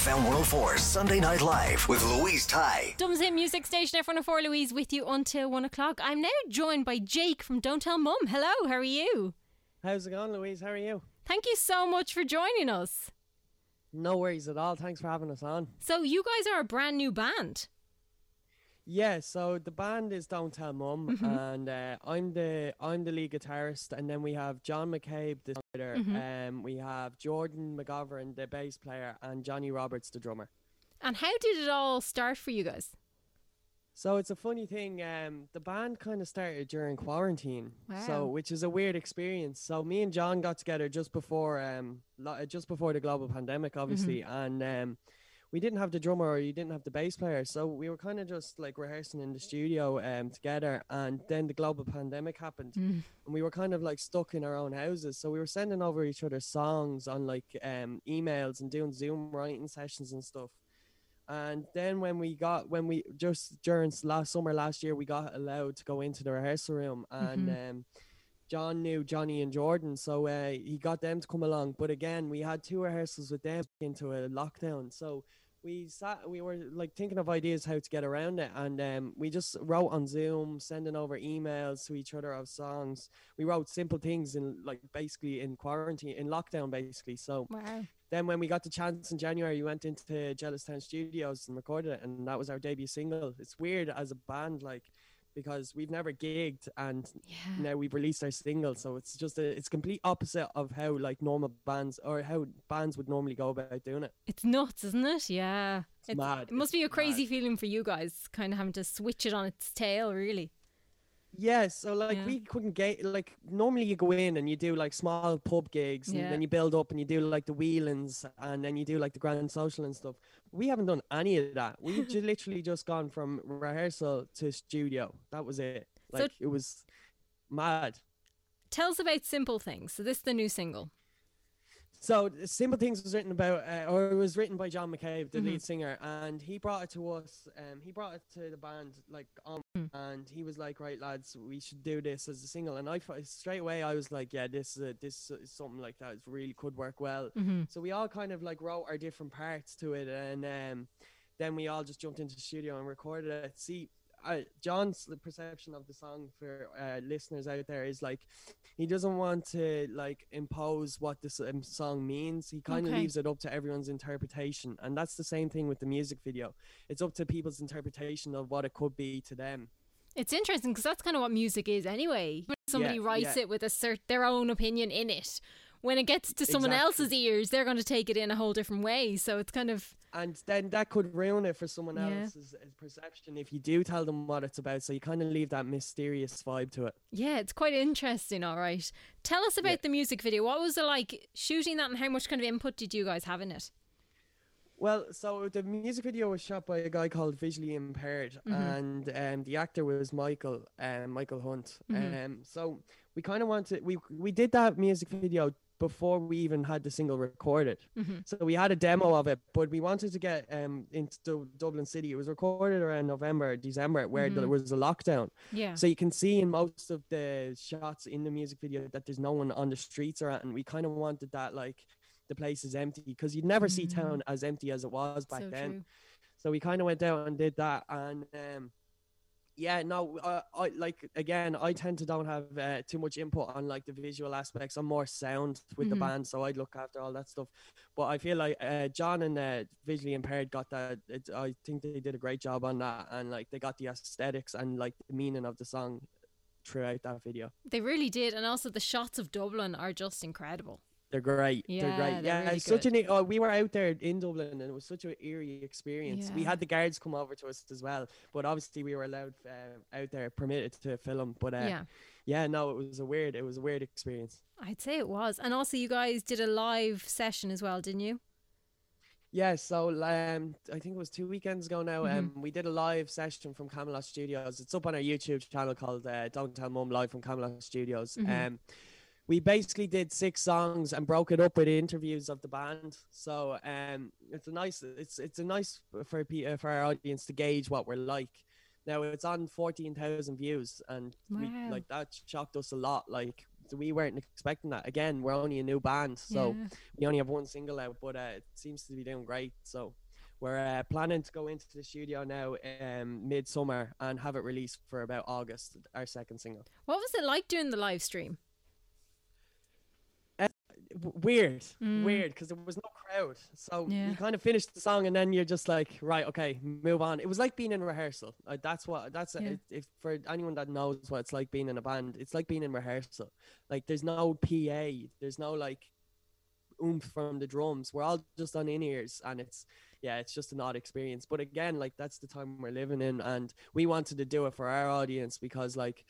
FM 104 Sunday Night Live with Louise Ty. Dublin's Music Station F104 Louise with you until one o'clock. I'm now joined by Jake from Don't Tell Mum. Hello, how are you? How's it going, Louise? How are you? Thank you so much for joining us. No worries at all. Thanks for having us on. So, you guys are a brand new band. Yeah, so the band is Don't Tell Mum, Mm-hmm. and uh, I'm the I'm the lead guitarist, and then we have John McCabe, the writer, Mm-hmm. um, we have Jordan McGovern, the bass player, and Johnny Roberts, the drummer. And how did it all start for you guys? So it's a funny thing. Um, the band kind of started during quarantine, Wow. so which is a weird experience. So me and John got together just before um lo- just before the global pandemic, obviously, and um, we didn't have the drummer or you didn't have the bass player, so we were kind of just like rehearsing in the studio um together, and then the global pandemic happened, and we were kind of like stuck in our own houses. So we were sending over each other songs on like um emails and doing Zoom writing sessions and stuff. And then when we got when we just during last summer last year we got allowed to go into the rehearsal room and um John knew Johnny and Jordan, so uh, he got them to come along. But again, we had two rehearsals with them into a lockdown. So we sat, we were like thinking of ideas how to get around it, and um, we just wrote on Zoom, sending over emails to each other of songs. We wrote simple things in like basically in quarantine, in lockdown, basically. So Wow. then when we got the chance in January, we went into Jellistown Studios and recorded it, and that was our debut single. It's weird as a band, like because we've never gigged, and Yeah. now we've released our single, so it's just a it's complete opposite of how like normal bands or how bands would normally go about doing it. It's nuts, isn't it? Yeah. It's mad. It must It's be a crazy mad. feeling for you guys, kind of having to switch it on its tail, really. Yeah, so like Yeah. we couldn't get like normally you go in and you do like small pub gigs and Yeah. then you build up and you do like the Whelans and then you do like the grand social and stuff. We haven't done any of that. We've ju- literally just gone from rehearsal to studio. That was it. So- Like it was mad. Tell us about Simple Things. So, this is the new single. So simple things was written about, uh, or it was written by John McCabe, the Mm-hmm. lead singer, and he brought it to us. Um, he brought it to the band like on, Mm. and he was like, "Right, lads, we should do this as a single." And I straight away I was like, "Yeah, this is a, this is something like that. It really could work well." Mm-hmm. So we all kind of like wrote our different parts to it, and um, then we all just jumped into the studio and recorded it. See, I, John's perception of the song for uh, listeners out there is like he doesn't want to like impose what this um, song means. He kind of Okay. leaves it up to everyone's interpretation, and that's the same thing with the music video. It's up to people's interpretation of what it could be to them. It's interesting because that's kind of what music is anyway. When somebody Yeah, writes yeah. it with a cert- their own opinion in it. When it gets to someone Exactly. else's ears, they're going to take it in a whole different way. So it's kind of and then that could ruin it for someone Yeah. else's uh, perception if you do tell them what it's about. So you kind of leave that mysterious vibe to it. yeah, it's quite interesting. All right, tell us about Yeah. the music video. What was it like shooting that, and how much kind of input did you guys have in it? Well, so the music video was shot by a guy called Visually Impaired, and um, the actor was Michael, um, Michael Hunt. Um, so we kind of wanted we we did that music video before we even had the single recorded. So we had a demo of it, but we wanted to get um into Dublin City. It was recorded around November, December, where there was a lockdown. Yeah, So you can see in most of the shots in the music video that there's no one on the streets or and we kind of wanted that like the place is empty because you'd never see town as empty as it was back so then. true. So we kind of went out and did that and um yeah, no, uh, I like again. I tend to don't have uh, too much input on like the visual aspects. I'm more sound with the Mhm. band, so I'd look after all that stuff. But I feel like uh, John and uh, visually impaired got that. It, I think they did a great job on that, and like they got the aesthetics and like the meaning of the song throughout that video. They really did, and also the shots of Dublin are just incredible. They're great. Yeah, they're great. they're yeah, really it's such good. an. Oh, we were out there in Dublin, and it was such an eerie experience. Yeah. We had the guards come over to us as well, but obviously we were allowed uh, out there, permitted to film. But uh, Yeah. yeah, no, it was a weird. It was a weird experience. I'd say it was. And also, you guys did a live session as well, didn't you? Yeah, so um, I think it was two weekends ago now. Mm-hmm. Um, we did a live session from Camelot Studios. It's up on our YouTube channel called uh, "Don't Tell Mum" live from Camelot Studios. Mm-hmm. Um, we basically did six songs and broke it up with interviews of the band. So um, it's a nice, it's it's a nice for pe- uh, for our audience to gauge what we're like. Now it's on fourteen thousand views, and we, like that shocked us a lot. Like we weren't expecting that. Again, we're only a new band, so Yeah. we only have one single out, but uh, it seems to be doing great. So we're uh, planning to go into the studio now, um, midsummer, and have it released for about August. Our second single. What was it like doing the live stream? Weird, weird, because there was no crowd. So Mm. Yeah. you kind of finish the song, and then you're just like, right, okay, move on. It was like being in rehearsal. Uh, that's what. That's Yeah. if, if for anyone that knows what it's like being in a band, it's like being in rehearsal. Like there's no PA, there's no like oomph from the drums. We're all just on in ears, and it's yeah, it's just an odd experience. But again, like that's the time we're living in, and we wanted to do it for our audience because like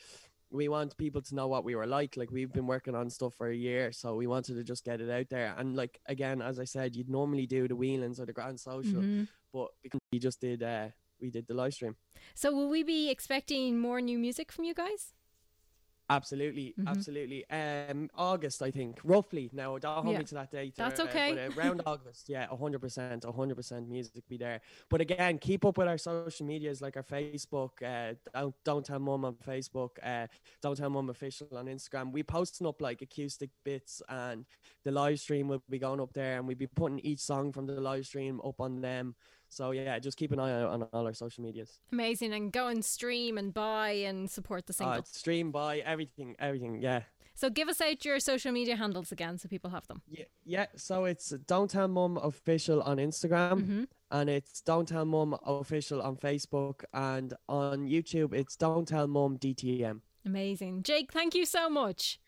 we want people to know what we were like. Like we've been working on stuff for a year, so we wanted to just get it out there. And like again, as I said, you'd normally do the Whelans or the Grand Social, Mm-hmm. but because we just did uh we did the live stream. So, will we be expecting more new music from you guys? Absolutely, Mm-hmm. absolutely. Um, August, I think, roughly. Now, don't hold Yeah. me to that date. That's uh, okay. But around August, yeah, hundred percent, hundred percent, music be there. But again, keep up with our social medias, like our Facebook. Uh, don't don't tell mum on Facebook. Uh, don't tell mum official on Instagram. We posting up like acoustic bits, and the live stream will be going up there, and we'll be putting each song from the live stream up on them. So yeah, just keep an eye out on all our social medias. Amazing. And go and stream and buy and support the single. Uh, stream buy everything, everything. Yeah. so, give us out your social media handles again so people have them. Yeah, yeah. So it's Don't Tell Mum official on Instagram, Mm-hmm. and it's Don't Tell Mum official on Facebook, and on YouTube it's Don't Tell Mum DTM. Amazing. Jake, thank you so much.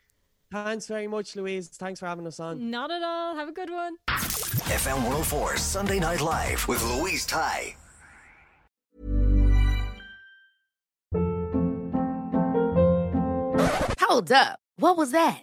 Thanks very much, Louise. Thanks for having us on. Not at all. Have a good one. FM 104 Sunday Night Live with Louise Ty. Hold up. What was that?